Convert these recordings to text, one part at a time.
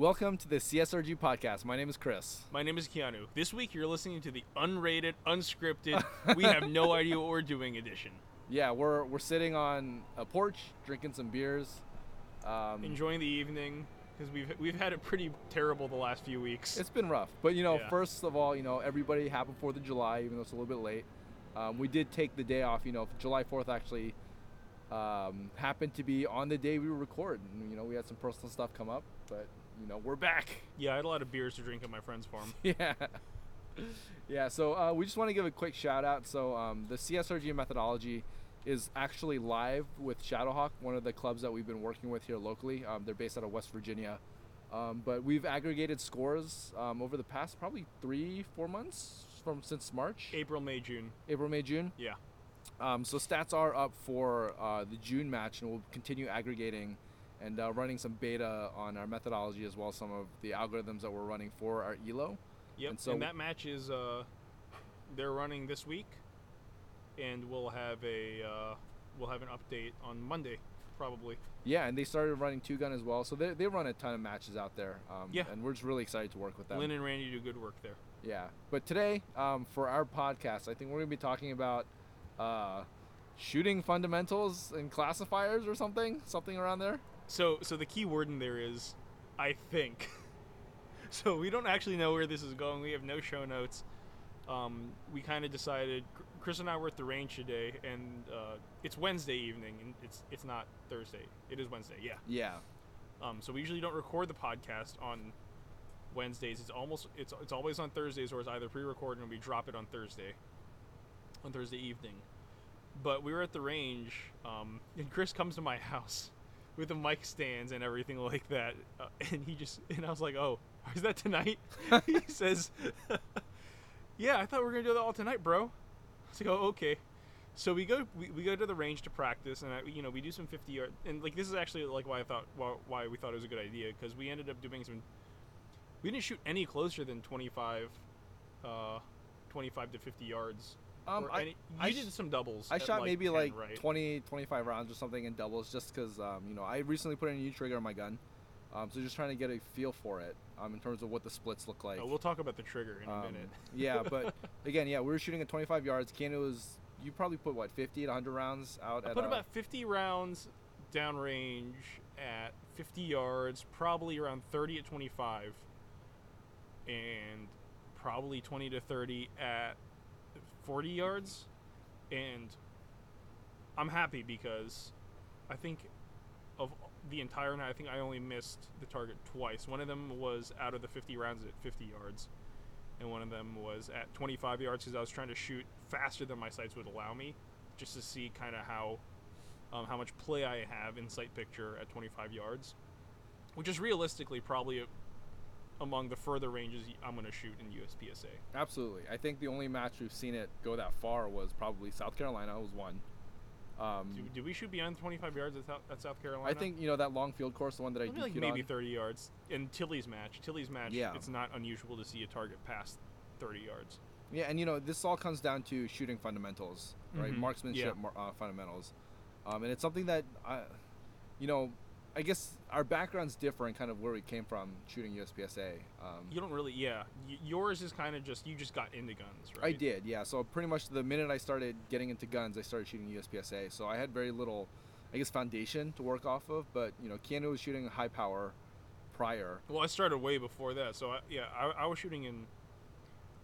Welcome to the CSRG podcast. My name is Chris. My name is Keanu. This week you're listening to the unrated, unscripted, we have no idea what we're doing edition. Yeah, we're we're sitting on a porch drinking some beers. Um, Enjoying the evening because we've we've had it pretty terrible the last few weeks. It's been rough, but you know, Yeah. first of all, you know, everybody happy Fourth of July, even though it's a little bit late. Um, we did take the day off. You know, July Fourth actually um, happened to be on the day we record. And, you know, we had some personal stuff come up, but you know, we're back. yeah, I had a lot of beers to drink at my friend's farm. yeah. Yeah, so uh, we just want to give a quick shout out. So um, the CSRG methodology is actually live with Shadowhawk, one of the clubs that we've been working with here locally. Um, they're based out of West Virginia. Um, but we've aggregated scores um, over the past probably three, four months from since March, April, May, June. April, May, June. Yeah. Um, so stats are up for uh, the June match, and we'll continue aggregating and uh, running some beta on our methodology as well as some of the algorithms that we're running for our ELO. Yep. And And, so- that match is uh, they're running this week, and we'll have a uh, we'll have an update on Monday, probably. Yeah, and they started running two gun as well, so they, they run a ton of matches out there. Um, Yeah. and we're just really excited to work with them. Lynn and Randy do good work there. Yeah, but today um, for our podcast, I think we're gonna be talking about uh, shooting fundamentals and classifiers or something, something around there. So so the key word in there is, I think. so we don't actually know where this is going. We have no show notes. Um, we kind of decided. Chris and I were at the range today, and uh, it's Wednesday evening, and it's it's not Thursday. It is Wednesday. Yeah. Yeah, Um, so we usually don't record the podcast on Wednesdays. It's almost it's it's always on Thursdays, or it's either pre-recorded and we drop it on Thursday, on Thursday evening. But we were at the range, um, and Chris comes to my house with the mic stands and everything like that, uh, and he just and I was like, "Oh, is that tonight?" he says, "Yeah, I thought we were gonna do that all tonight, bro." I was like, "Oh, okay." So we go we, we go to the range to practice, and I, you know we do some 50 yard, and like this is actually like why I thought why, why we thought it was a good idea because we ended up doing some. We didn't shoot any closer than 25, uh, 25 to 50 yards. Um, I, any, I did some doubles. I shot maybe 10, like right? 20, 25 rounds or something in doubles, just because um, you know I recently put in a new trigger on my gun, um, so just trying to get a feel for it um, in terms of what the splits look like. Oh, we'll talk about the trigger in a Um, minute. yeah, but again, yeah, we were shooting at 25 yards. Keanu was you probably put what 50 to 100 rounds out I at put uh, about 50 rounds downrange at 50 yards, probably around 30 at 25, and probably 20 to 30 at 40 yards. And I'm happy because I think of the entire night, I think I only missed the target twice. One of them was out of the 50 rounds at 50 yards, and one of them was at 25 yards because I was trying to shoot faster than my sights would allow me, just to see kind of how um, how much play I have in sight picture at 25 yards, which is realistically probably among the further ranges I'm going to shoot in USPSA. Absolutely. I think the only match we've seen it go that far was probably South Carolina. Was one. Um, Do, do we shoot beyond 25 yards at, South- at South Carolina? I think you know that long field course, the one that I like maybe on. 30 yards. In Tilly's match, Tilly's match, Yeah. it's not unusual to see a target past 30 yards. Yeah, and you know this all comes down to shooting fundamentals, right? Mhm. Marksmanship mar- uh, fundamentals, um, and it's something that I, you know, I guess our backgrounds differ in kind of where we came from shooting USPSA. Um, You don't really, yeah. Y- yours is kind of just you just got into guns, right? I did, yeah. So pretty much the minute I started getting into guns, I started shooting USPSA. So I had very little, I guess, foundation to work off of. But you know, Keanu was shooting high power prior. Well, I started way before that. So I, yeah, I, I was shooting in.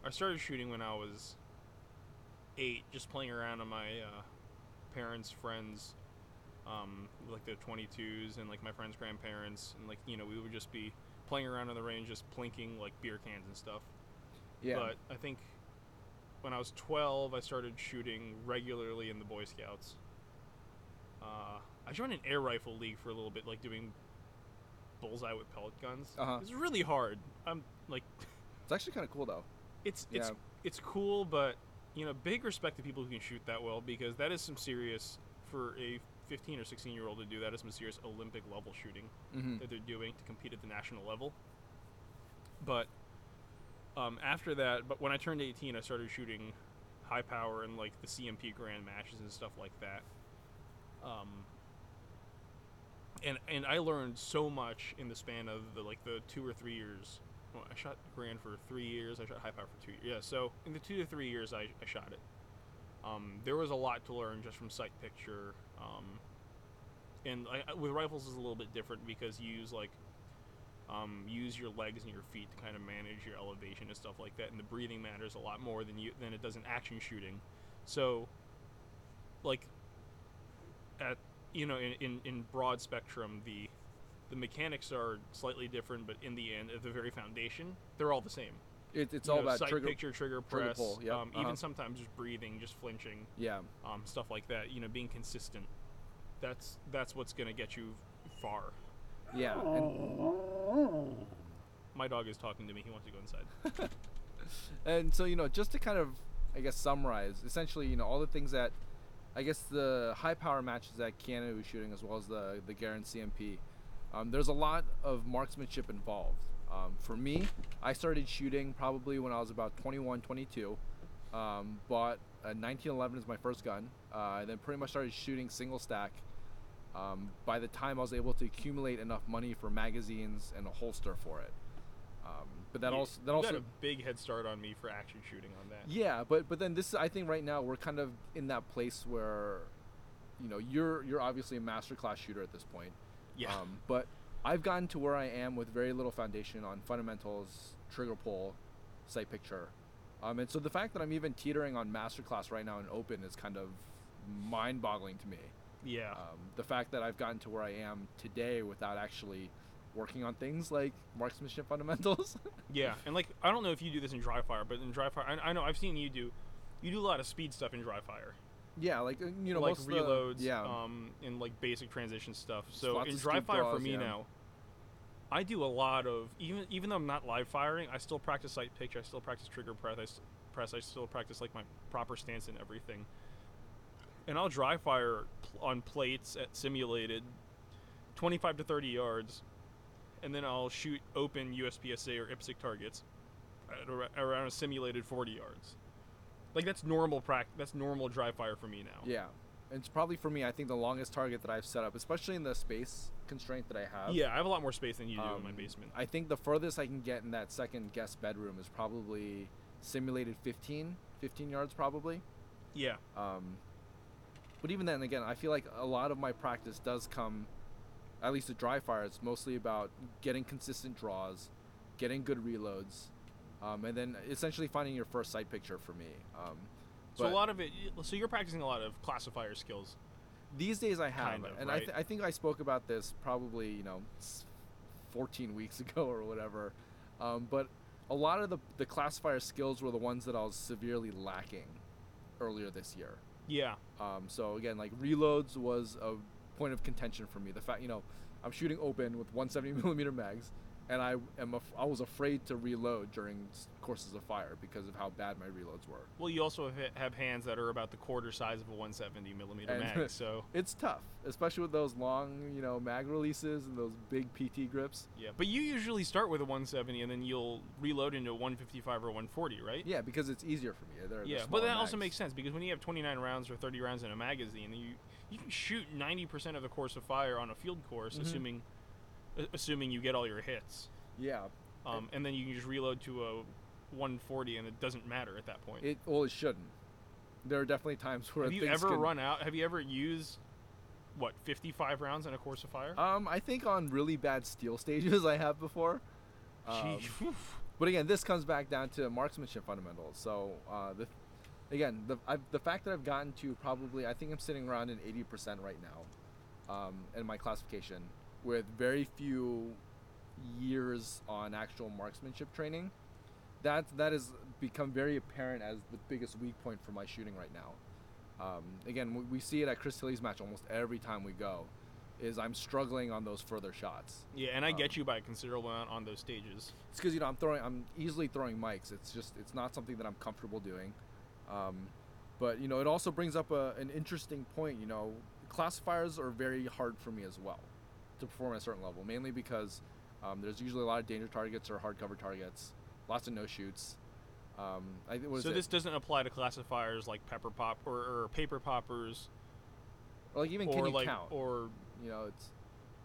I started shooting when I was eight, just playing around on my uh, parents' friends, um, like the 22s and like my friends' grandparents, and like you know we would just be playing around on the range, just plinking like beer cans and stuff. Yeah. But I think when I was 12, I started shooting regularly in the Boy Scouts. Uh, I joined an air rifle league for a little bit, like doing bullseye with pellet guns. Uh-huh. It's really hard. I'm like, it's actually kind of cool though. it's it's Yeah. it's cool, but you know, big respect to people who can shoot that well because that is some serious for a 15 or 16 year old to do. That is some serious Olympic level shooting hmm that they're doing to compete at the national level. But um, after that, but when I turned 18, I started shooting high power and like the CMP Garand matches and stuff like that. Um, and and I learned so much in the span of the like the two or three years. Well, I shot Garand for three years. I shot high power for two. years. Yeah, so in the two to three years I, I shot it, um, there was a lot to learn just from sight picture. Um, and I, with rifles is a little bit different because you use like um, use your legs and your feet to kind of manage your elevation and stuff like that. And the breathing matters a lot more than you than it does in action shooting. So, like at you know in, in, in broad spectrum the the mechanics are slightly different, but in the end, at the very foundation, they're all the same. It, it's all know, about sight trigger. picture, trigger trigger press, pull, yep, um, uh-huh. even sometimes just breathing, just flinching, Yeah, um, stuff like that. You know, being consistent. That's that's what's gonna get you far. yeah. And, My dog is talking to me. He wants to go inside. and so you know, just to kind of, I guess, summarize, essentially, you know, all the things that, I guess, the high power matches that Keanu was shooting, as well as the the Garand CMP. Um, there's a lot of marksmanship involved. Um, for me, I started shooting probably when I was about 21, 22. Um, bought a 1911 as my first gun, uh, and then pretty much started shooting single stack. Um, by the time I was able to accumulate enough money for magazines and a holster for it, um, but that You- also that you also got a big head start on me for action shooting on that. yeah, but but then this I think right now we're kind of in that place where, you know, you're you're obviously a master class shooter at this point. Yeah. Um, but I've gotten to where I am with very little foundation on fundamentals, trigger pull, sight picture, um, and so the fact that I'm even teetering on masterclass right now in open is kind of mind-boggling to me. yeah. Um, the fact that I've gotten to where I am today without actually working on things like marksmanship fundamentals. Yeah, and like I don't know if you do this in dry fire, but in dry fire, I, I know I've seen you do. You do a lot of speed stuff in dry fire, yeah, like uh, you know, like most of the- reloads, yeah. um, and like basic transition stuff. So in dry fire for me yeah. now, I do a lot of even even though I'm not live firing, I still practice sight picture, I still practice trigger press, I press, I still practice like my proper stance and everything. And I'll dry fire on plates at simulated, 25 to 30 yards, and then I'll shoot open USPSA or IPSC targets at around a simulated 40 yards. Like that's normal practice. That's normal dry fire for me now. Yeah. And it's probably for me, I think the longest target that I've set up, especially in the space constraint that I have. Yeah, I have a lot more space than you do in my um, basement. I think the furthest I can get in that second guest bedroom is probably simulated 15, 15 yards probably. yeah, Um, but even then, again, I feel like a lot of my practice does come, at least at dry fire, it's mostly about getting consistent draws, getting good reloads, um, and then essentially finding your first sight picture for me. Um, so a lot of it. So you're practicing a lot of classifier skills. These days I have, Kind of, and I, th- I think I spoke about this probably you know, 14 weeks ago or whatever. Um, but a lot of the the classifier skills were the ones that I was severely lacking earlier this year. Yeah, Um, so again, like reloads was a point of contention for me. The fact you know, I'm shooting open with 170 millimeter mags, and I am af- I was afraid to reload during courses of fire because of how bad my reloads were. Well, you also have, have hands that are about the quarter size of a 170 millimeter And- mag. So It's tough, especially with those long you know mag releases and those big PT grips. yeah, but you usually start with a 170 and then you'll reload into a 155 or 140, right? Yeah, because it's easier for me. They're, they're Yeah, but smaller that also makes sense because when you have 29 rounds or 30 rounds in a magazine, you you can shoot 90% of the course of fire on a field course, Mhm. assuming assuming you get all your hits. Yeah, Um, and then you can just reload to a 140, and it doesn't matter at that point. it well it shouldn't. There are definitely times where have you ever can- run out? Have you ever used what 55 rounds in a course of fire? Um, I think on really bad steel stages I have before. Um, but again, this comes back down to marksmanship fundamentals. So uh, the again the I've, the fact that I've gotten to probably I think I'm sitting around an 80% right now um, in my classification with very few years on actual marksmanship training. That that has become very apparent as the biggest weak point for my shooting right now. Um, again, we, we see it at Chris Tilly's match almost every time we go. Is I'm struggling on those further shots. yeah, and I um, get you by a considerable amount on those stages. It's because you know I'm throwing, I'm easily throwing mikes. It's just it's not something that I'm comfortable doing. Um, but you know, it also brings up a, an interesting point. You know, classifiers are very hard for me as well to perform at a certain level, mainly because um, there's usually a lot of danger targets or hard cover targets, lots of no shoots. Um, I, So it? this doesn't apply to classifiers like pepper pop or, or paper poppers, or like even or can you like count? or you know, it's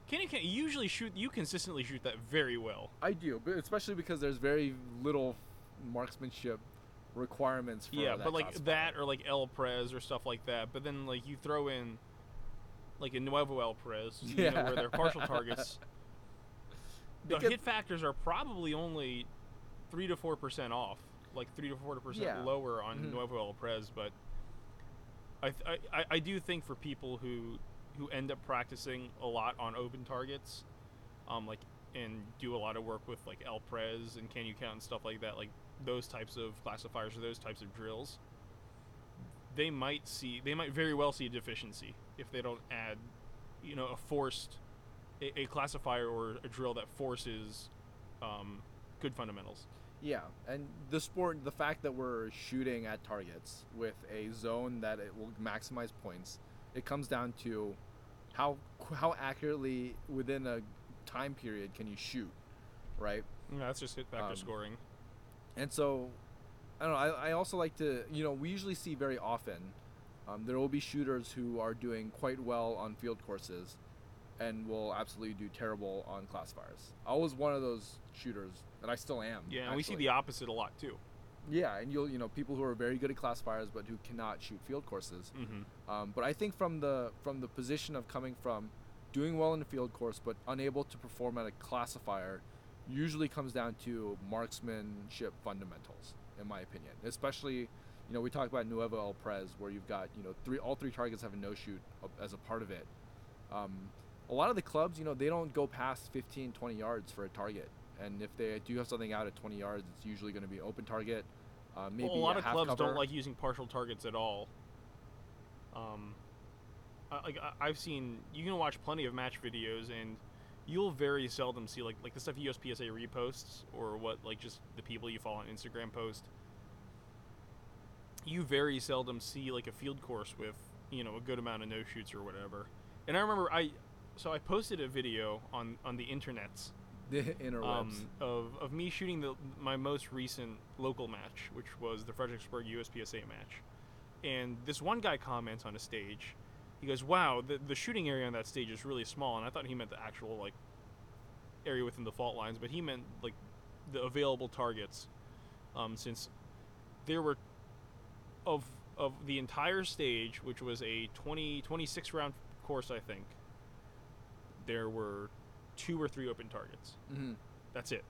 Can you can usually shoot? You consistently shoot that very well. I do, but especially because there's very little marksmanship requirements for yeah, that but like classifier. that or like El Prez or stuff like that. But then like you throw in like in Nuevo El Prez, you know, where they're partial targets. The get- hit factors are probably only three to four percent off, like three to four percent Yeah. lower on Mhm. Nuevo El Prez. But I, I I- I do think for people who who end up practicing a lot on open targets, um, like and do a lot of work with like El Prez and Can You Count and stuff like that, like those types of classifiers or those types of drills, they might see they might very well see a deficiency if they don't add, you know, a forced a, a classifier or a drill that forces um, good fundamentals. Yeah, and the sport, the fact that we're shooting at targets with a zone that it will maximize points, it comes down to how how accurately within a time period can you shoot, right? Yeah, that's just hit factor Um, scoring. And so, I don't know. I, I also like to, you know, we usually see very often um, there will be shooters who are doing quite well on field courses and will absolutely do terrible on classifiers. I was one of those shooters, and I still am. Yeah, and we see the opposite a lot too. Yeah, and you'll, you know, people who are very good at classifiers but who cannot shoot field courses. Mm-hmm. Um, but I think from the from the position of coming from doing well in a field course but unable to perform at a classifier, usually comes down to marksmanship fundamentals, in my opinion. Especially, you know, we talked about Nuevo El Prez, where you've got you know three all three targets have a no shoot as a part of it. Um, a lot of the clubs, you know, they don't go past 15, 20 yards for a target. And if they do have something out at 20 yards, it's usually going to be open target. Uh, maybe well, a lot of clubs cover. don't like using partial targets at all. Um, I, like I- I've seen, you can watch plenty of match videos, and you'll very seldom see like like the stuff USPSA reposts or what like just the people you follow on Instagram post. You very seldom see like a field course with you know a good amount of no shoots or whatever. And I remember I, so I posted a video on on the internets the interwebs. um, of, of me shooting the my most recent local match, which was the Fredericksburg USPSA match. And this one guy comments on a stage. He goes, "Wow, the the shooting area on that stage is really small." And I thought he meant the actual like area within the fault lines, but he meant like the available targets, um, since there were of of the entire stage, which was a 20, 26 round course, I think. There were two or three open targets. Mhm. That's it.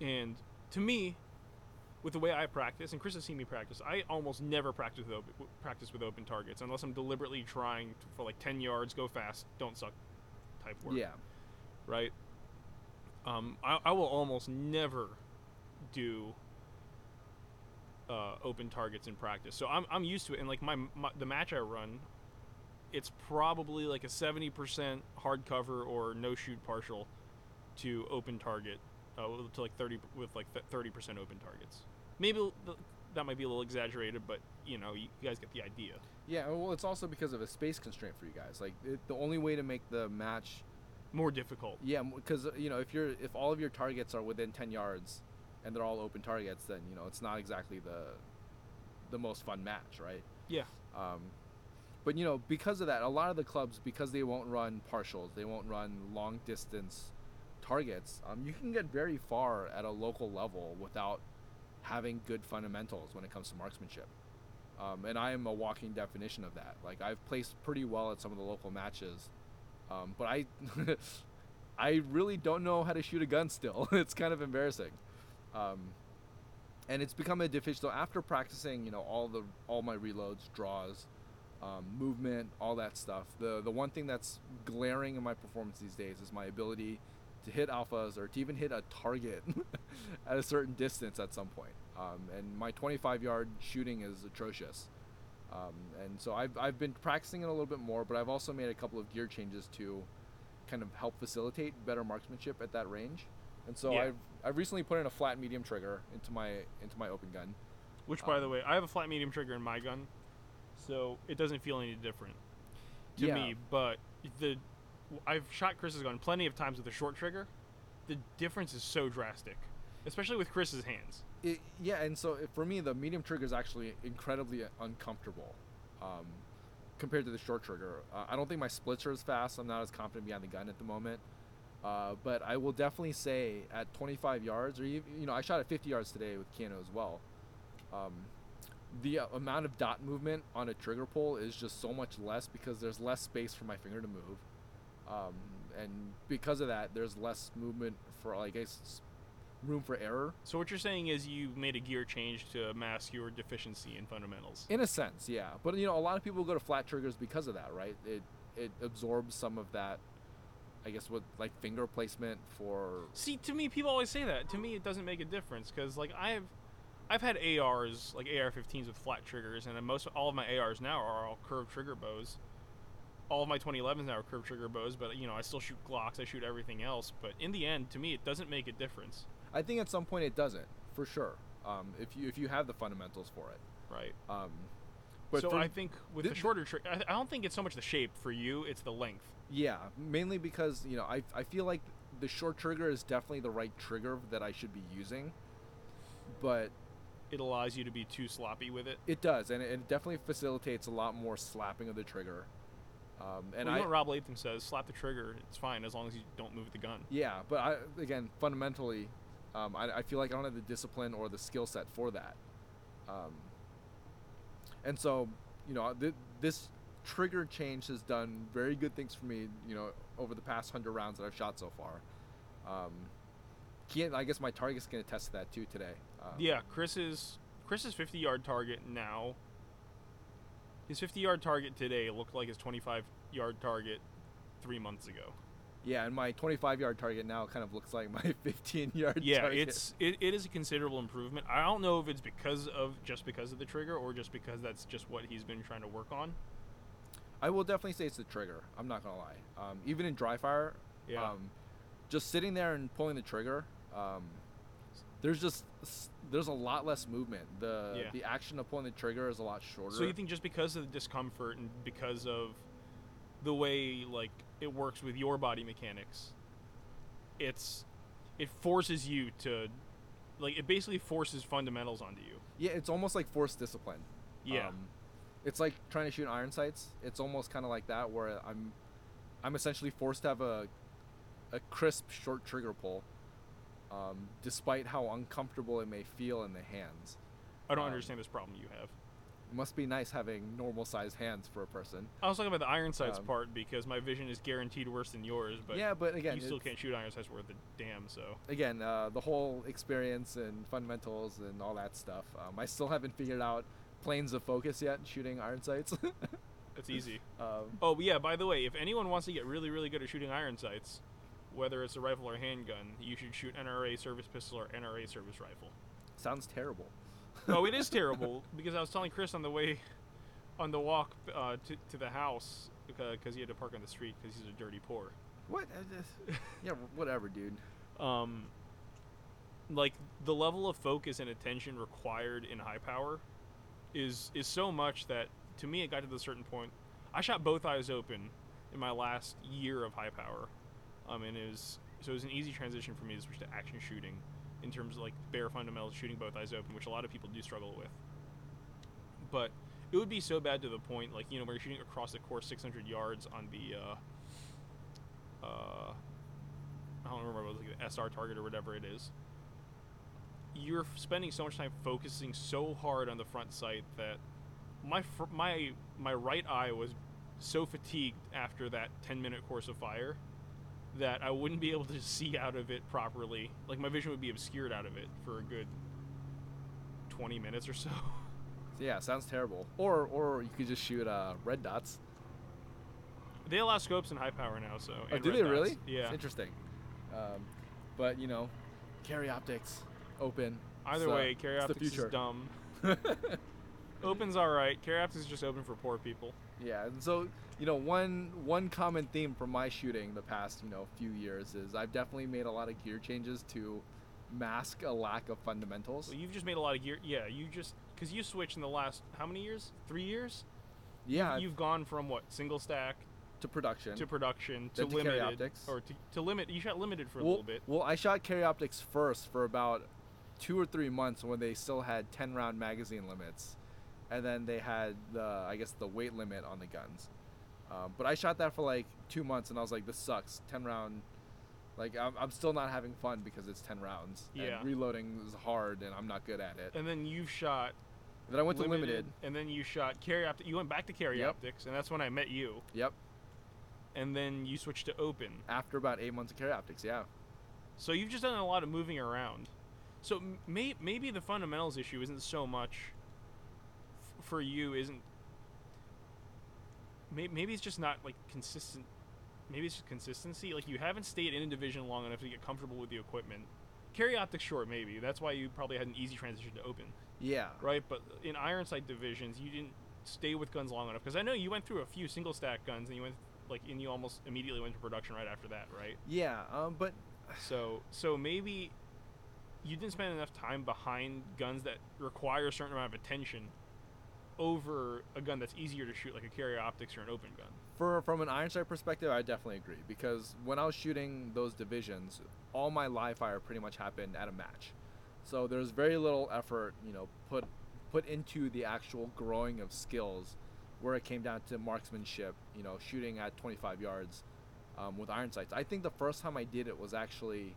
And to me, with the way I practice, and Chris has seen me practice, I almost never practice with open, practice with open targets unless I'm deliberately trying to, for like 10 yards, go fast, don't suck type work. Yeah. Right? Um, I, I will almost never do uh, open targets in practice. So I'm, I'm used to it. And like my, my the match I run, it's probably like a 70% hard cover or no shoot partial to open target uh, to like 30 with like 30% open targets. Maybe that might be a little exaggerated, but you know, you, guys get the idea. Yeah, well, it's also because of a space constraint for you guys. Like it, the only way to make the match, More difficult. yeah, because you know if you're if all of your targets are within ten yards, and they're all open targets, then you know it's not exactly the the most fun match, right? Yeah. Um, but you know because of that, a lot of the clubs because they won't run partials, they won't run long distance targets. Um, you can get very far at a local level without having good fundamentals when it comes to marksmanship. Um, and I am a walking definition of that. Like I've placed pretty well at some of the local matches, um, but I, I really don't know how to shoot a gun still. it's kind of embarrassing, um, and it's become a deficiency. So after practicing, you know, all the all my reloads, draws, um, movement, all that stuff. The the one thing that's glaring in my performance these days is my ability to hit alphas or to even hit a target at a certain distance at some point. Um, and my 25 yard shooting is atrocious. Um, and so I've, I've been practicing it a little bit more, but I've also made a couple of gear changes to kind of help facilitate better marksmanship at that range. And so Yeah. I've, I've recently put in a flat medium trigger into my into my open gun. Which, by Um, the way, I have a flat medium trigger in my gun, so it doesn't feel any different to Yeah. me. But the I've shot Chris's gun plenty of times with a short trigger. The difference is so drastic, especially with Chris's hands. It, yeah, and so for me, the medium trigger is actually incredibly uncomfortable. Um, compared to the short trigger. Uh, I don't think my splits are as fast. I'm not as confident behind the gun at the moment. Uh, but I will definitely say at 25 yards, or even, you know, I shot at 50 yards today with Kano as well. Um, the uh, amount of dot movement on a trigger pull is just so much less because there's less space for my finger to move, um, and because of that, there's less movement for like I guess room for error. So what you're saying is you made a gear change to mask your deficiency in fundamentals. In a sense, yeah. But you know, a lot of people go to flat triggers because of that, right? It it absorbs some of that. I guess with like finger placement for. See, to me, people always say that. To me, it doesn't make a difference because like I've, I've had ARs like AR-15s with flat triggers, and most all of my ARs now are all curved trigger bows. All of my 2011s now are curved trigger bows, but you know I still shoot Glocks, I shoot everything else. But in the end, to me, it doesn't make a difference. I think at some point it doesn't, for sure. Um, if you if you have the fundamentals for it. Right. Um, but so for- I think with thi- the shorter trigger, I, I don't think it's so much the shape for you; it's the length. Yeah, mainly because you know I I feel like the short trigger is definitely the right trigger that I should be using, but It allows you to be too sloppy with it. it does, and it, it definitely facilitates a lot more slapping of the trigger. Um, and well, I know what Rob Leatham says: slap the trigger, it's fine as long as you don't move the gun. yeah, but I again fundamentally, um, I, I feel like I don't have the discipline or the skill set for that. Um, and so, you know, th- this trigger change has done very good things for me. You know, over the past hundred rounds that I've shot so far. Um, I guess my target's gonna test that too today. Um, Yeah, Chris's Chris's 50 yard target now. His 50 yard target today looked like his 25 yard target three months ago. Yeah, and my 25 yard target now kind of looks like my 15 yard Yeah, target. it's it, it is a considerable improvement. I don't know if it's because of just because of the trigger or just because that's just what he's been trying to work on. I will definitely say it's the trigger. I'm not gonna lie. Um, even in dry fire, Yeah. um, just sitting there and pulling the trigger, um, there's just there's a lot less movement. The Yeah. the action of pulling the trigger is a lot shorter. So you think just because of the discomfort and because of the way like it works with your body mechanics, it's it forces you to like it basically forces fundamentals onto you. yeah, it's almost like forced discipline. Yeah. Um, it's like trying to shoot iron sights. It's almost kind of like that, where I'm, I'm essentially forced to have a, a crisp short trigger pull, um, despite how uncomfortable it may feel in the hands. I don't Um, understand this problem you have. It must be nice having normal sized hands for a person. I was talking about the iron sights um, part because my vision is guaranteed worse than yours, but yeah, but again, you still can't shoot iron sights worth a damn. So again, uh, the whole experience and fundamentals and all that stuff. Um, I still haven't figured out planes of focus yet shooting iron sights. it's easy. um, Oh yeah, by the way, if anyone wants to get really really good at shooting iron sights, whether it's a rifle or a handgun, you should shoot NRA service pistol or NRA service rifle. sounds terrible. oh, it is terrible because I was telling Chris on the way, on the walk uh, to to the house because he had to park on the street because he's a dirty poor. What? Yeah, whatever, dude. Um, like the level of focus and attention required in high power is is so much that to me it got to the certain point. I shot both eyes open in my last year of high power, um, and it was so it was an easy transition for me to switch to action shooting in terms of like bare fundamentals, shooting both eyes open, which a lot of people do struggle with. But it would be so bad to the point, like you know, where you're shooting across the course 600 yards on the. Uh, uh, I don't remember what it was like the SR target or whatever it is. You're spending so much time focusing so hard on the front sight that my fr- my my right eye was so fatigued after that 10 minute course of fire that I wouldn't be able to see out of it properly. Like my vision would be obscured out of it for a good 20 minutes or so. So yeah, sounds terrible. Or or you could just shoot uh, red dots. they allow scopes in high power now, so. Oh, do they dots. really? Yeah. It's interesting. Um, but you know, carry optics, open. Either uh, way, carry optics is dumb. Open's all right. Carry optics is just open for poor people. Yeah, and so you know, one one common theme from my shooting the past you know few years is I've definitely made a lot of gear changes to mask a lack of fundamentals. Well, you've just made a lot of gear. Yeah, you just because you switched in the last how many years? Three years. Yeah, You've gone from what single stack to production. to production to to carry limited optics. or to, to limit. You shot limited for a well, little bit. well, I shot carry optics first for about two or three months when they still had ten round magazine limits, and then they had the I guess the weight limit on the guns. Um, but I shot that for like two months, and I was like, this sucks. Ten round, like I'm, I'm still not having fun because it's ten rounds. Yeah. And reloading is hard, and I'm not good at it. And then you've shot then I went to limited. and then you shot carry optic. You went back to carry Yep. optics, and that's when I met you. Yep. And then you switched to open. After about eight months of carry optics, yeah. So you've just done a lot of moving around. So may- maybe the fundamentals issue isn't so much for you. Isn't maybe it's just not like consistent. Maybe it's just consistency. Like you haven't stayed in a division long enough to get comfortable with the equipment. Carry optics, short, maybe. That's why you probably had an easy transition to open, Yeah. right? But in iron sight divisions, you didn't stay with guns long enough. Because I know you went through a few single stack guns, and you went like, and you almost immediately went to production right after that, right? Yeah. Um, but So so maybe you didn't spend enough time behind guns that require a certain amount of attention over a gun that's easier to shoot like a carry optics or an open gun. for from an iron sight perspective, I definitely agree because when I was shooting those divisions, all my live fire pretty much happened at a match. So there's very little effort, you know, put put into the actual growing of skills, where it came down to marksmanship, you know, shooting at 25 yards um, with iron sights. I think the first time I did it was actually,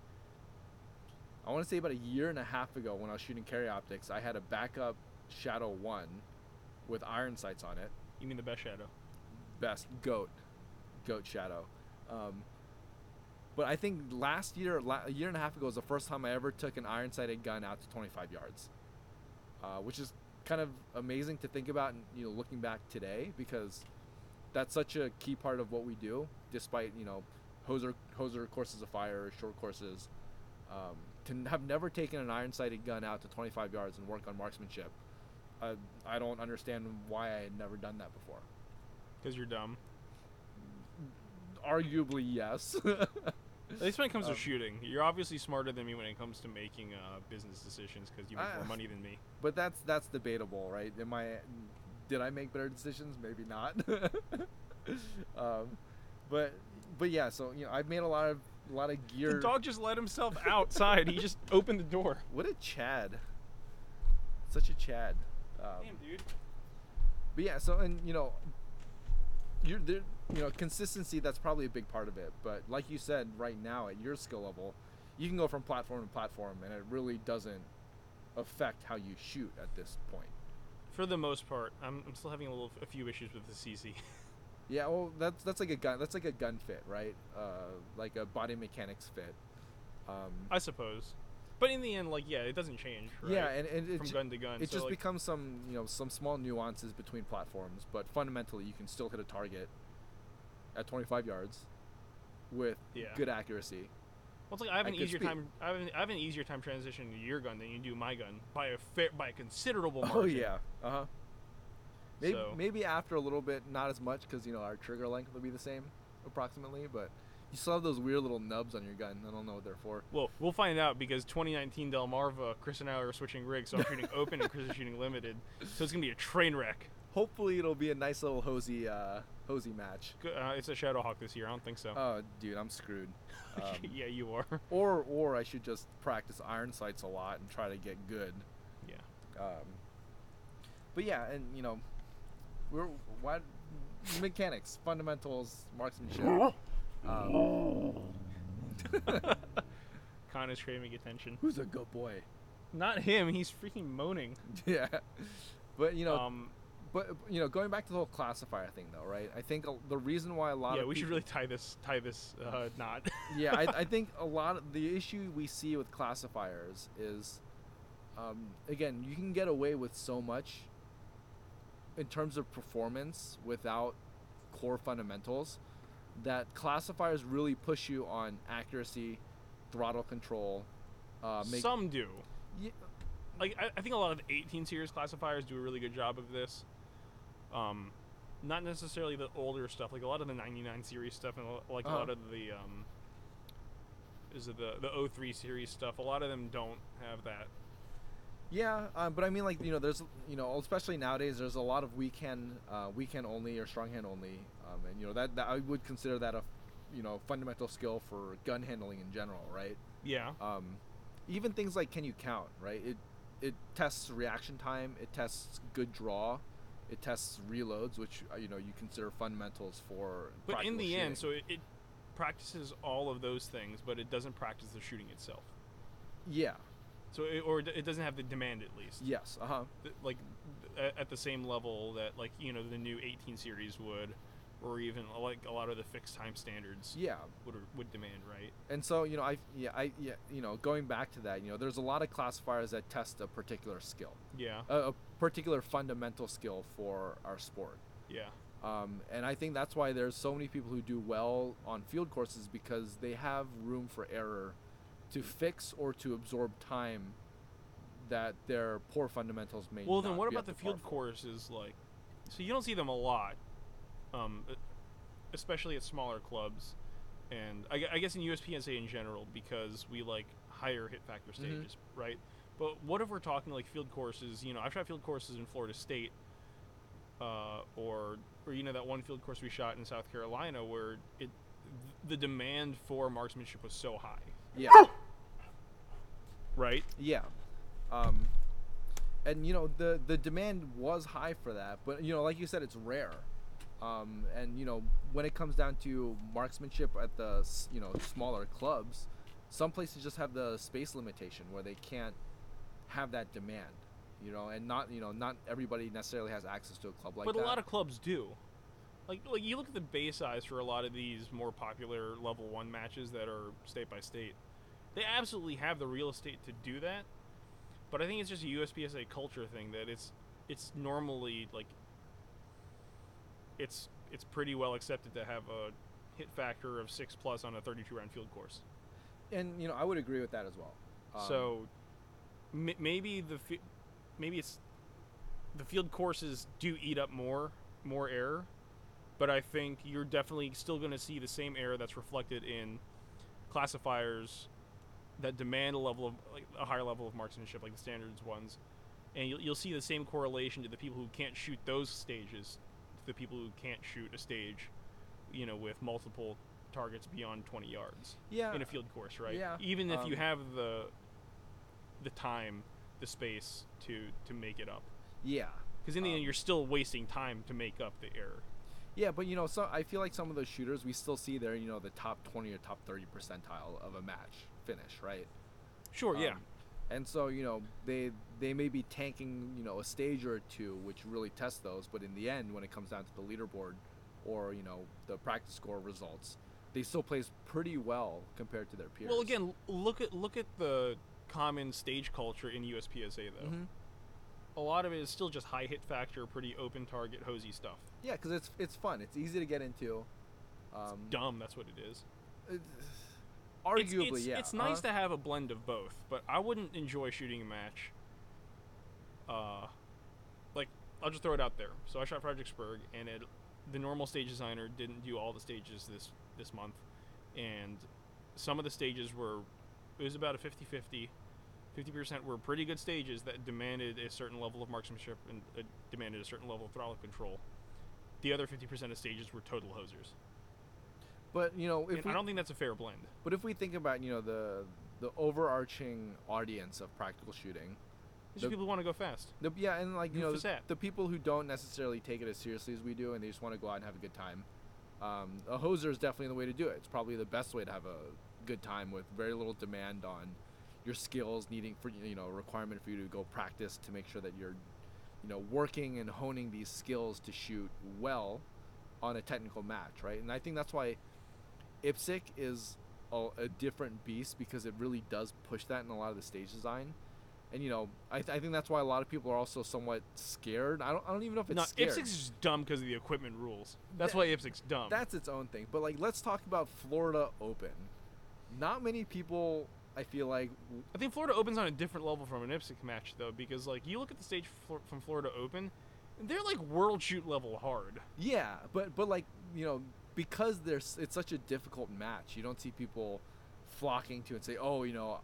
I want to say about a year and a half ago when I was shooting carry optics. I had a backup Shadow One with iron sights on it. You mean the best shadow? best goat goat shadow. Um, but i think last year la- a year and a half ago was the first time i ever took an iron sighted gun out to 25 yards. Uh, which is kind of amazing to think about and you know looking back today because that's such a key part of what we do despite you know hoser hoser courses of fire short courses. Um, to have never taken an iron sighted gun out to 25 yards and work on marksmanship uh, i don't understand why i had never done that before. Because you're dumb. arguably yes. At least when it comes Um, to shooting, you're obviously smarter than me when it comes to making uh, business decisions because you make I- more money than me. but that's that's debatable right? Am i did i make better decisions? Maybe not. Um, but but yeah so you know i've made a lot of a lot of gear. The dog just let himself outside. he just opened the door. what a chad. Such a chad um, Damn, dude. but yeah so and you know you're there you know consistency that's probably a big part of it but like you said right now at your skill level you can go from platform to platform and it really doesn't affect how you shoot at this point For the most part, I'm, I'm still having a little, a few issues with the CC. Yeah, well, that's that's like a gun. That's like a gun fit, right? Uh, like a body mechanics fit. Um, I suppose. But in the end, like, yeah, it doesn't change. Right? Yeah, and, and from ju- gun to gun. it so, just like, becomes some you know some small nuances between platforms, but fundamentally you can still hit a target at 25 yards with Yeah. good accuracy. Well, it's like I have an easier speed. time. I have, an, I have an easier time transitioning to your gun than you do my gun by a fair, by a considerable margin. Oh yeah, uh huh. Maybe So- maybe after a little bit, not as much because you know our trigger length will be the same approximately, but you still have those weird little nubs on your gun. I don't know what they're for. Well, we'll find out because 2019 Delmarva, Chris and I are switching rigs, so I'm shooting open and Chris is shooting limited. So it's gonna be a train wreck. Hopefully it'll be a nice little hosey uh, hosey match. Uh, it's a Shadowhawk this year. I don't think so. Oh, dude, I'm screwed. Um, yeah, you are. or or I should just practice iron sights a lot and try to get good. yeah. Um, but yeah, and you know, we're what mechanics, fundamentals, marksmanship. Um, Khan is craving attention. who's a good boy? Not him. He's freaking moaning. yeah, but you know, um, but you know, going back to the whole classifier thing, though, right? I think a- the reason why a lot yeah, of we should really tie this tie this uh, knot. yeah, I, I think a lot of the issue we see with classifiers is, um, again, you can get away with so much in terms of performance without core fundamentals that classifiers really push you on accuracy, throttle control. Uh, make, Some do. Ye- Like I, I think a lot of 18 series classifiers do a really good job of this. Um, not necessarily the older stuff, like a lot of the 99 series stuff, and like a Uh-huh. lot of the um, is it the the 03 series stuff. A lot of them don't have that. Yeah, um, but I mean, like you know, there's you know, especially nowadays, there's a lot of weak hand, uh, weekend only or strong hand only, um, and you know that, that I would consider that a, you know, fundamental skill for gun handling in general, right? Yeah. Um, even things like can you count, right? It it tests reaction time. It tests good draw. It tests reloads, which uh, you know you consider fundamentals for. But in the end, so it, it practices all of those things, but it doesn't practice the shooting itself. yeah, So it, or it doesn't have the demand at least. yes, uh huh, Like at, the same level that like you know the new 18 series would, or even like a lot of the fixed time standards yeah. would would demand, right? And so you know, I yeah, I yeah, you know, going back to that, you know, there's a lot of classifiers that test a particular skill, Yeah, a, a particular fundamental skill for our sport. yeah, Um, and I think that's why there's so many people who do well on field courses because they have room for error to fix or to absorb time that their poor fundamentals may. Well, then what be about up the field courses? Like, so you don't see them a lot, um, especially at smaller clubs, and I, I guess in USPSA in general because we like higher hit factor Mm-hmm. stages, right? But what if we're talking like field courses? You know, I've shot field courses in Florida State, uh, or or you know that one field course we shot in South Carolina where it the demand for marksmanship was so high, Yeah, right? yeah. Um, and you know the the demand was high for that, but you know, like you said, it's rare. Um, and you know, when it comes down to marksmanship at the you know smaller clubs, some places just have the space limitation where they can't have that demand. You know, and not you know not everybody necessarily has access to a club like but that. But a lot of clubs do. Like, like you look at the base size for a lot of these more popular level one matches that are state by state. They absolutely have the real estate to do that, but I think it's just a USPSA culture thing that it's it's normally like it's it's pretty well accepted to have a hit factor of six plus on a 32 round field course. and you know I would agree with that as well. Um, so m- maybe the fi- maybe it's the field courses do eat up more more error, but I think you're definitely still going to see the same error that's reflected in classifiers that demand a level of like a higher level of marksmanship, like the standards ones, and you'll, you'll see the same correlation to the people who can't shoot those stages to the people who can't shoot a stage, you know, with multiple targets beyond 20 yards yeah, in a field course, right? yeah, Even if you um, have the the time, the space to to make it up, yeah. because in the Um, end, you're still wasting time to make up the error. Yeah, but you know, so I feel like some of those shooters we still see there, you know, the top twenty or top thirty percentile of a match finish, right? Sure, yeah, Um, and so you know they they may be tanking you know a stage or two, which really test those. But in the end, when it comes down to the leaderboard, or you know the practice score results, they still plays pretty well compared to their peers. Well, again, look at look at the common stage culture in USPSA though. Mhm. A lot of it is still just high hit factor, pretty open target, hosey stuff. yeah, because it's it's fun. It's easy to get into. Um, Dumb, that's what it is. It's- arguably, it's, yeah. It's nice uh-huh. to have a blend of both, but I wouldn't enjoy shooting a match. Uh, like I'll just throw it out there. So I shot Fredericksburg, and it, the normal stage designer didn't do all the stages this this month, and some of the stages were it was about a 50-50. 50% were pretty good stages that demanded a certain level of marksmanship and uh, demanded a certain level of throttle control. The other 50% of stages were total hosers. But you know, if we, I don't think that's a fair blend. But if we think about you know the the overarching audience of practical shooting, The- people who want to go fast. the, yeah, and like you know the, the people who don't necessarily take it as seriously as we do, and they just want to go out and have a good time, um, a hoser is definitely the way to do it. It's probably the best way to have a good time with very little demand on your skills, needing for you know requirement for you to go practice to make sure that you're you know working and honing these skills to shoot well on a technical match, right? And I think that's why IPSC is a, a different beast because it really does push that in a lot of the stage design. And you know, I, th- I think that's why a lot of people are also somewhat scared. I don't, I don't even know if it's No, scared. IPSC's is dumb because of the equipment rules. That's That- why IPSC's dumb. That's its own thing. But like, let's talk about Florida Open. Not many people, I feel like, w- I think Florida Open's on a different level from an IPSC match though, because like you look at the stage fl- from Florida Open, they're like world shoot level hard. yeah, but but like you know, because there's it's such a difficult match, you don't see people flocking to it and say, oh, you know,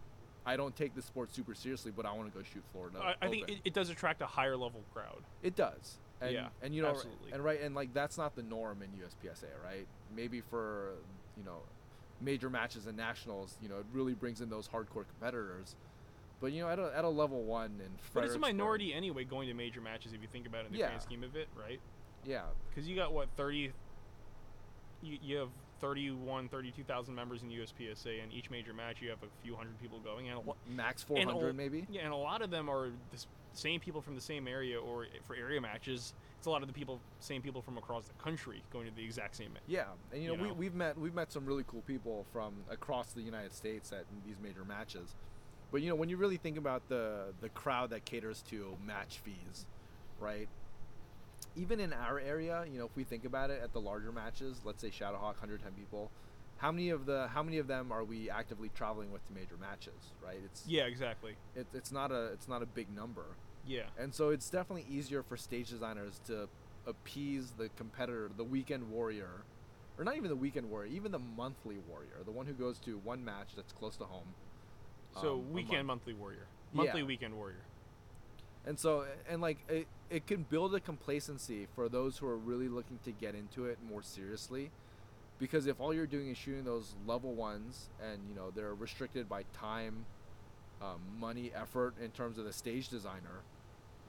I don't take the sport super seriously, but I want to go shoot Florida. I, I think it, it does attract a higher level crowd. It does. And, Yeah, and you know, absolutely. and right, and like that's not the norm in USPSA, right? Maybe for you know, major matches and nationals, you know, it really brings in those hardcore competitors. But you know, at a, at a level one in But it's a minority anyway going to major matches if you think about it in the Yeah. grand scheme of it, right? Yeah, Because you got what 30. You, you have 31, 32,000 members in USPSA, and each major match you have a few hundred people going, and lo- max and 400 a- maybe. Yeah, and a lot of them are the same people from the same area, or for area matches, it's a lot of the people, same people from across the country going to the exact same. ma- Yeah, and you know, You we know? we've met we've met some really cool people from across the United States at these major matches. But you know, when you really think about the the crowd that caters to match fees, right? Even in our area, you know, if we think about it at the larger matches, let's say Shadowhawk 110 people, how many of the how many of them are we actively traveling with to major matches, right? It's Yeah, exactly. it, it's not a it's not a big number. Yeah, And so it's definitely easier for stage designers to appease the competitor, the weekend warrior, or not even the weekend warrior, even the monthly warrior, the one who goes to one match that's close to home. so um, weekend month. monthly warrior, Yeah. monthly weekend warrior. And so, and like, it, it can build a complacency for those who are really looking to get into it more seriously. Because if all you're doing is shooting those level ones and, you know, they're restricted by time, um, money, effort in terms of the stage designer,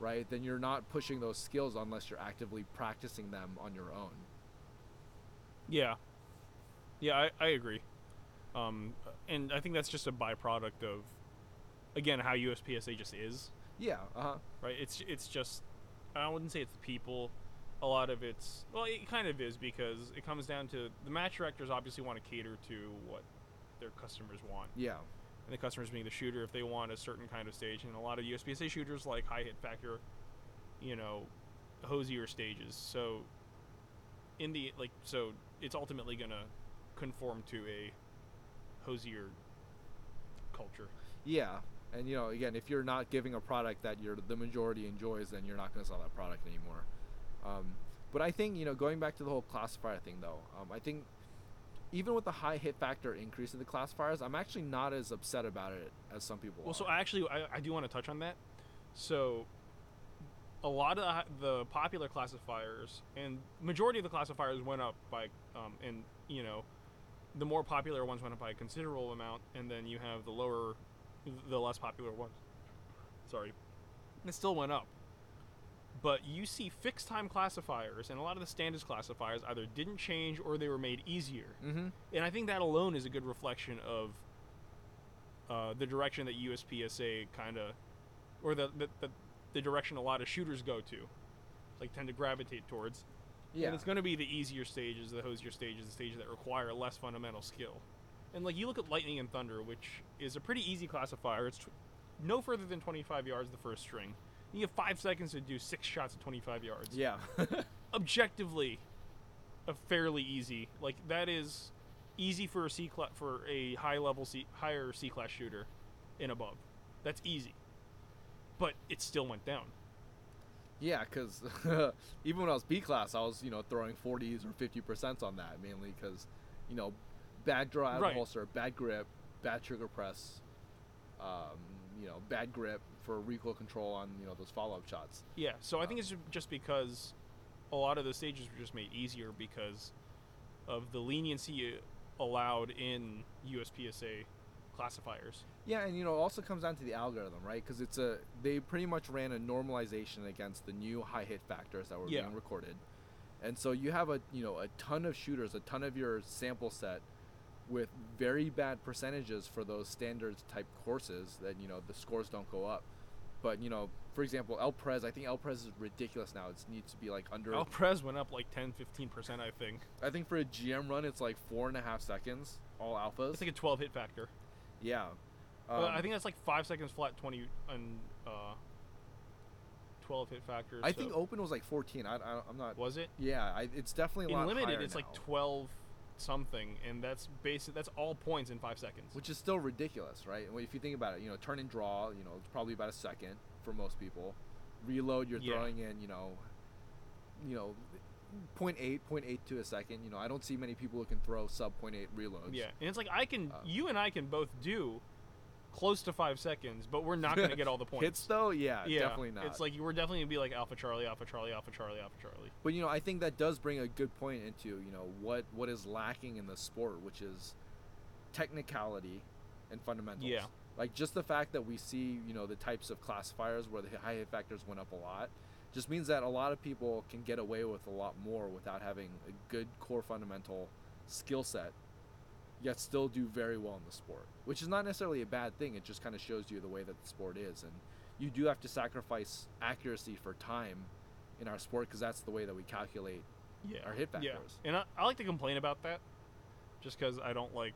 right? Then you're not pushing those skills unless you're actively practicing them on your own. Yeah, yeah, I, I agree. Um, and I think that's just a byproduct of, again, how USPSA just is. Yeah, uh huh. right? It's it's just I wouldn't say it's the people. A lot of it's well, it kind of is because it comes down to the match directors obviously want to cater to what their customers want, Yeah, and the customers being the shooter if they want a certain kind of stage, and a lot of USPSA shooters like high hit factor, you know, hosier stages. So in the like, so it's ultimately gonna conform to a hosier culture. yeah. And you know, again, if you're not giving a product that you're the majority enjoys, then you're not going to sell that product anymore. Um, but I think you know, going back to the whole classifier thing, though, um, I think even with the high hit factor increase in the classifiers, I'm actually not as upset about it as some people Well, are. so actually, I, I do want to touch on that. So, a lot of the- the popular classifiers and majority of the classifiers went up by, um, and you know, the more popular ones went up by a considerable amount, and then you have the lower, the less popular ones. Sorry, it still went up. But you see fixed time classifiers, and a lot of the standards classifiers either didn't change or they were made easier. mm-hmm. And I think that alone is a good reflection of uh, the direction that USPSA kind of, or the, the, the the direction a lot of shooters go to, like tend to gravitate towards. Yeah, And it's going to be the easier stages, the hosier stages, the stages that require less fundamental skill. And like you look at Lightning and Thunder, which is a pretty easy classifier. It's tw- no further than 25 yards the first string. You have five seconds to do six shots at 25 yards yeah, objectively a fairly easy. Like that is easy for a C class for a high level C higher C class shooter and above. That's easy. But it still went down. yeah. Because even when I was B class, I was you know throwing 40s or 50 percent on that mainly because you know bad draw out Right. holster, bad grip, bad trigger press, um, you know bad grip for recoil control on you know those follow up shots. Yeah. So I think it's just because a lot of the stages were just made easier because of the leniency allowed in USPSA classifiers. Yeah, and you know, it also comes down to the algorithm, right? Because it's a they pretty much ran a normalization against the new high hit factors that were Yeah. being recorded, and so you have a you know a ton of shooters, a ton of your sample set with very bad percentages for those standards type courses that you know the scores don't go up. But you know, for example, El Prez, I think El Prez is ridiculous now. It needs to be like under. El Prez went up like 10, 15%, I think. I think for a GM run, it's like four and a half seconds, all alphas. It's like a 12 hit factor. yeah. Well, I Um, think that's like five seconds flat, twenty and uh, twelve hit factors. I so- think open was like 14. I, I I'm not. was it Yeah, I, it's definitely a in limited? It's like twelve something, and that's basic. That's all points in five seconds. which is still ridiculous, right? If you think about it, you know, turn and draw, you know, it's probably about a second for most people. Reload, you're Yeah. throwing in, you know, you know, 0.8, 0.8 to a second. You know, I don't see many people who can throw sub 0.8 reloads. yeah, and it's like I can, Uh, you and I can both do close to five seconds, but we're not going to get all the points. Hits though, yeah, yeah, definitely not. It's like we're definitely gonna be like Alpha Charlie, Alpha Charlie, Alpha Charlie, Alpha Charlie. But you know, I think that does bring a good point into you know what what is lacking in the sport, which is technicality and fundamentals. Yeah. Like just the fact that we see, you know, the types of classifiers where the high hit factors went up a lot, just means that a lot of people can get away with a lot more without having a good core fundamental skill set, yet still do very well in the sport. Which is not necessarily a bad thing. It just kind of shows you the way that the sport is, and you do have to sacrifice accuracy for time in our sport because that's the way that we calculate Yeah. our hit factors. Yeah. And I, I like to complain about that just because I don't like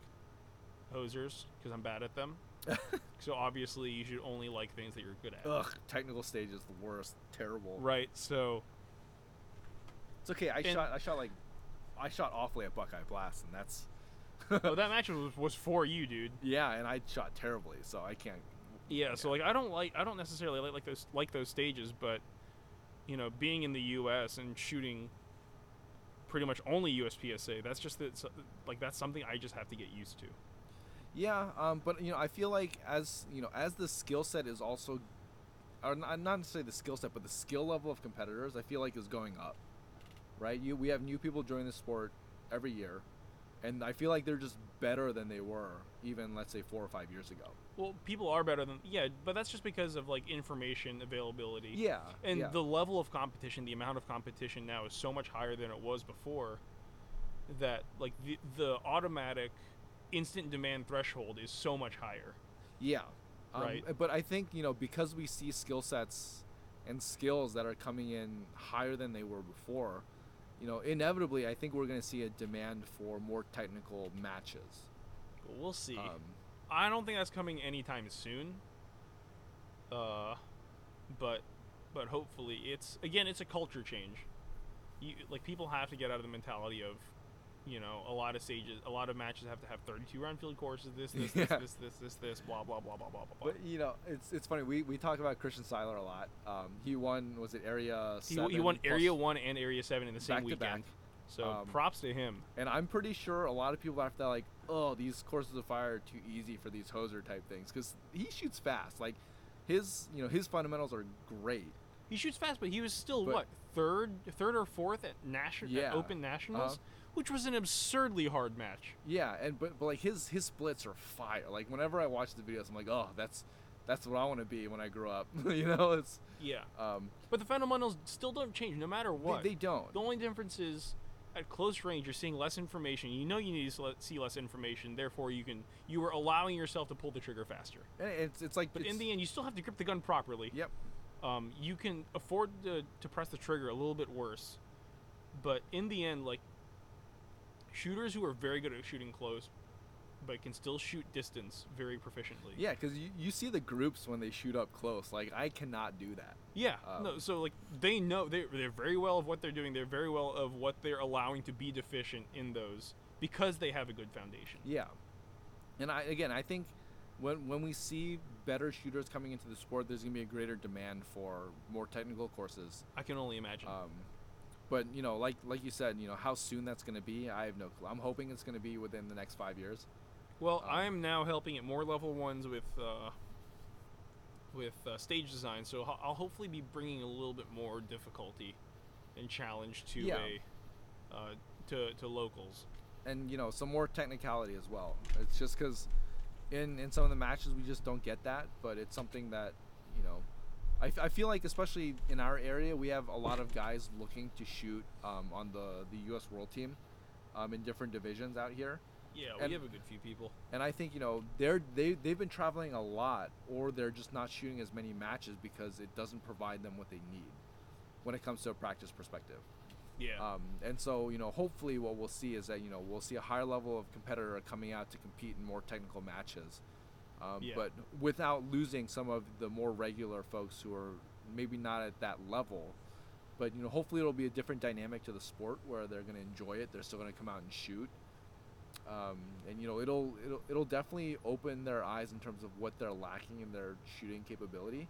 hosers because I'm bad at them. so obviously, you should only like things that you're good at. Ugh, technical stage is the worst. Terrible. Right. So, It's okay. I And- shot. I shot like, I shot awfully at Buckeye Blast, and that's. That match was, was for you, dude. yeah, and I shot terribly, so I can't. Yeah, so like I don't like I don't necessarily like, like those like those stages, but you know, being in the U.S. and shooting pretty much only USPSA, that's just that like that's something I just have to get used to. Yeah, um, but you know, I feel like as you know, as the skill set is also, or not not necessarily the skill set, but the skill level of competitors, I feel like is going up. Right? You we have new people join the sport every year, and I feel like they're just better than they were even let's say four or five years ago. Well, people are better than yeah, but that's just because of like information availability. Yeah. And yeah. the level of competition, the amount of competition now is so much higher than it was before that like the the automatic instant demand threshold is so much higher. Yeah. Um, Right. But I think, you know, because we see skill sets and skills that are coming in higher than they were before, you know, inevitably, I think we're going to see a demand for more technical matches. We'll see. Um, I don't think that's coming anytime soon. Uh, but but hopefully it's again it's a culture change. You like people have to get out of the mentality of, you know, a lot of stages, a lot of matches have to have 32 round field courses. This this this Yeah. this this this this blah blah blah blah blah blah. blah. but, you know, it's it's funny. We, we talk about Christian Sailer a lot. Um, he won, was it Area He, 7? he won Area One and Area Seven in the same weekend. back. So Um, props to him. And I'm pretty sure a lot of people after that, like, oh, these courses of fire are too easy for these hoser type things. Because he shoots fast. Like, his, you know, his fundamentals are great. He shoots fast, but he was still But- what third, third or fourth at national Yeah. at Open Nationals, Uh-huh. Which was an absurdly hard match. Yeah, and but, but like his his splits are fire. Like whenever I watch the videos, I'm like, oh, that's that's what I want to be when I grow up. you know, it's Yeah, um, but the fundamentals still don't change no matter what. they, they don't. The only difference is at close range, you're seeing less information. You know you need to see less information. Therefore, you can you are allowing yourself to pull the trigger faster. And it's it's like But it's, in the end, you still have to grip the gun properly. yep, Um, you can afford to, to press the trigger a little bit worse, but in the end, like shooters who are very good at shooting close, but can still shoot distance very proficiently. yeah, because you, you see the groups when they shoot up close. Like I cannot do that. Yeah. Um, no. So like they know they they're very well of what they're doing. They're very well of what they're allowing to be deficient in those because they have a good foundation. Yeah, and I again I think when when we see better shooters coming into the sport, there's gonna be a greater demand for more technical courses. I can only imagine. Um, but you know, like like you said, you know how soon that's gonna be, I have no clue. I'm hoping it's gonna be within the next five years. well, um, I'm now helping at more level ones with uh, with uh, stage design, so I'll- I'll hopefully be bringing a little bit more difficulty and challenge to Yeah. a uh, to to locals. and you know some more technicality as well. It's just because in in some of the matches we just don't get that, but it's something that you know I, f- I feel like especially in our area we have a lot of guys looking to shoot um, on the the U.S. World Team um, in different divisions out here, Yeah, And- we have a good few people. and I think you know they're they they've been traveling a lot, or they're just not shooting as many matches because it doesn't provide them what they need when it comes to a practice perspective. Yeah. Um, and so, you know, hopefully what we'll see is that, you know, we'll see a higher level of competitor coming out to compete in more technical matches. Um, Yeah. But without losing some of the more regular folks who are maybe not at that level. But, you know, hopefully it'll be a different dynamic to the sport where they're going to enjoy it. They're still going to come out and shoot. Um, and, you know, it'll, it'll, it'll definitely open their eyes in terms of what they're lacking in their shooting capability.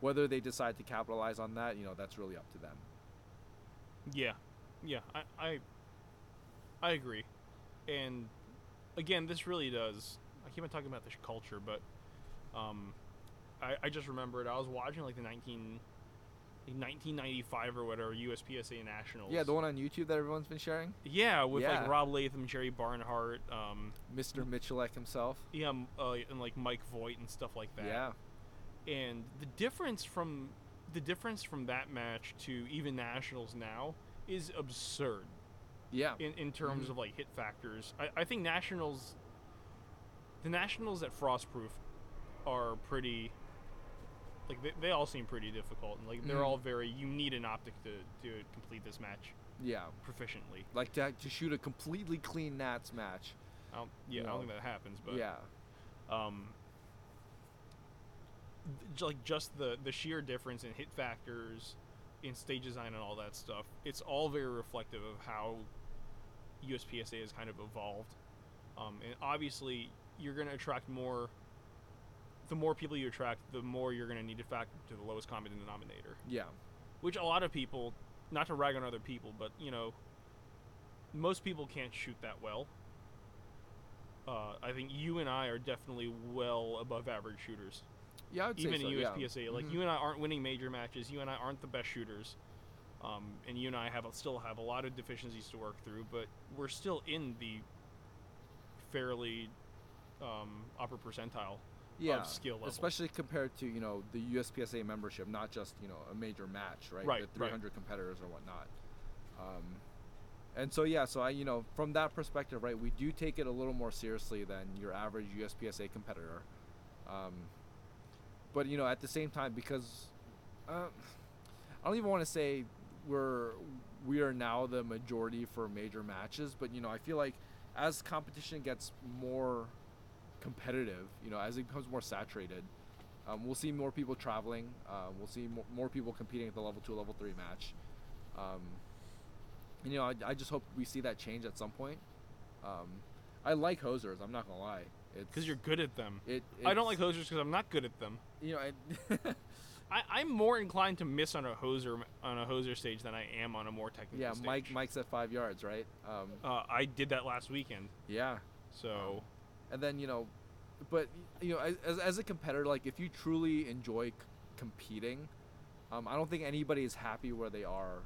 Whether they decide to capitalize on that, you know, that's really up to them. Yeah, yeah, I, I, I agree, and again, this really does. I keep on talking about this culture, but um, I, I just remembered I was watching like the nineteen like 1995 or whatever USPSA nationals. Yeah, the one on YouTube that everyone's been sharing. Yeah, with Yeah. like Rob Leatham, Jerry Barnhart, um, Mr. Miculek himself. yeah, uh, and like Mike Voigt and stuff like that. Yeah. and the difference from the difference from that match to even nationals now is absurd Yeah. in, in terms Mhm. of like hit factors I, I think nationals the nationals at frostproof are pretty like they, they all seem pretty difficult and like they're Mhm. all very you need an optic to, to complete this match Yeah. proficiently Like to, to shoot a completely clean Nats match. I don't, yeah i don't think that happens but yeah. um, like just the the sheer difference in hit factors in stage design and all that stuff it's all very reflective of how uspsa has kind of evolved um, and obviously you're going to attract more the more people you attract the more you're going to need to factor to the lowest common denominator Yeah. which a lot of people not to rag on other people but you know most people can't shoot that well uh, i think you and i are definitely well above average shooters Yeah, I would even say so, in yeah. uspsa like Mhm. you and i aren't winning major matches you and i aren't the best shooters um, and you and i have a, still have a lot of deficiencies to work through but we're still in the fairly um, upper percentile yeah, skill level. especially compared to you know the USPSA membership, not just you know a major match, right? Right, The right. 300 competitors or whatnot. Um, and so yeah, so I you know from that perspective, right, we do take it a little more seriously than your average USPSA competitor. Um, but you know at the same time because uh, I don't even want to say we're we are now the majority for major matches, but you know I feel like as competition gets more competitive, you know, as it becomes more saturated, um, we'll see more people traveling. Uh, we'll see more, more people competing at the level two, level three match. Um, you know, I, I just hope we see that change at some point. Um, I like hosers. I'm not gonna lie. It's because you're good at them It, i don't like hosers because i'm not good at them You know, I, I, I'm more inclined to miss on a hoser on a hoser stage than I am on a more technical yeah. stage. Mike, mikes at five yards, right? Um, Uh, I did that last weekend, yeah. so and then you know but you know as, as a competitor like if you truly enjoy c- competing um, i don't think anybody is happy where they are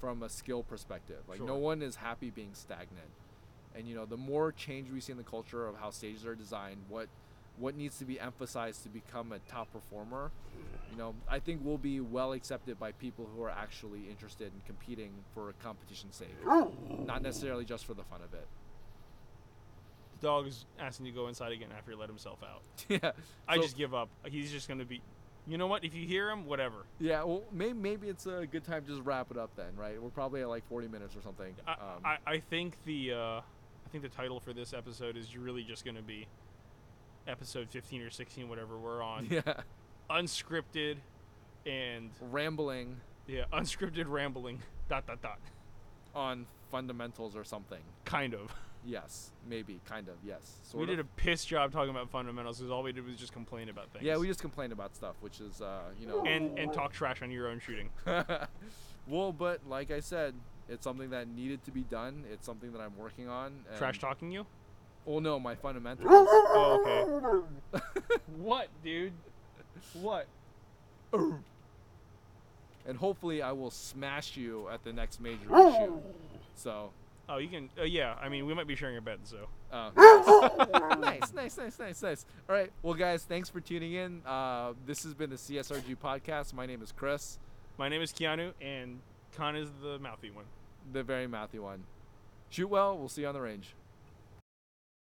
from a skill perspective. Like no one is happy being stagnant. And you know the more change we see in the culture of how stages are designed what what needs to be emphasized to become a top performer you know i think will be well accepted by people who are actually interested in competing for a competition's sake. Not necessarily just for the fun of it the dog is asking to go inside again after he let himself out. yeah I So- just give up. He's just gonna be. You know what? If you hear him, whatever. Yeah, well, maybe, maybe it's a good time to just wrap it up then, right? We're probably at like 40 minutes or something. I, um, I, I think the uh, I think the title for this episode is really just gonna be episode 15 or 16, whatever we're on. yeah, Unscripted and rambling yeah, unscripted rambling. Dot dot dot. on fundamentals or something. Kind of. Yes, maybe, kind of, yes. Sort we of. did a piss job talking about fundamentals because all we did was just complain about things. Yeah, we just complained about stuff, which is, uh, you know. and and talk trash on your own shooting. well, but like I said, it's something that needed to be done. It's something that I'm working on. And, Trash talking you? Well, no, my fundamentals. Oh, okay. what, dude? What? and hopefully, I will smash you at the next major we shoot. So. Oh, you can. Uh, yeah, I mean, we might be sharing a bed, so. Oh, nice, nice, nice, nice, nice. All right, well, guys, thanks for tuning in. Uh, this has been the CSRG podcast. My name is Chris, My name is Keanu, and Khan is the mouthy one. the very mouthy one. Shoot well. We'll see you on the range.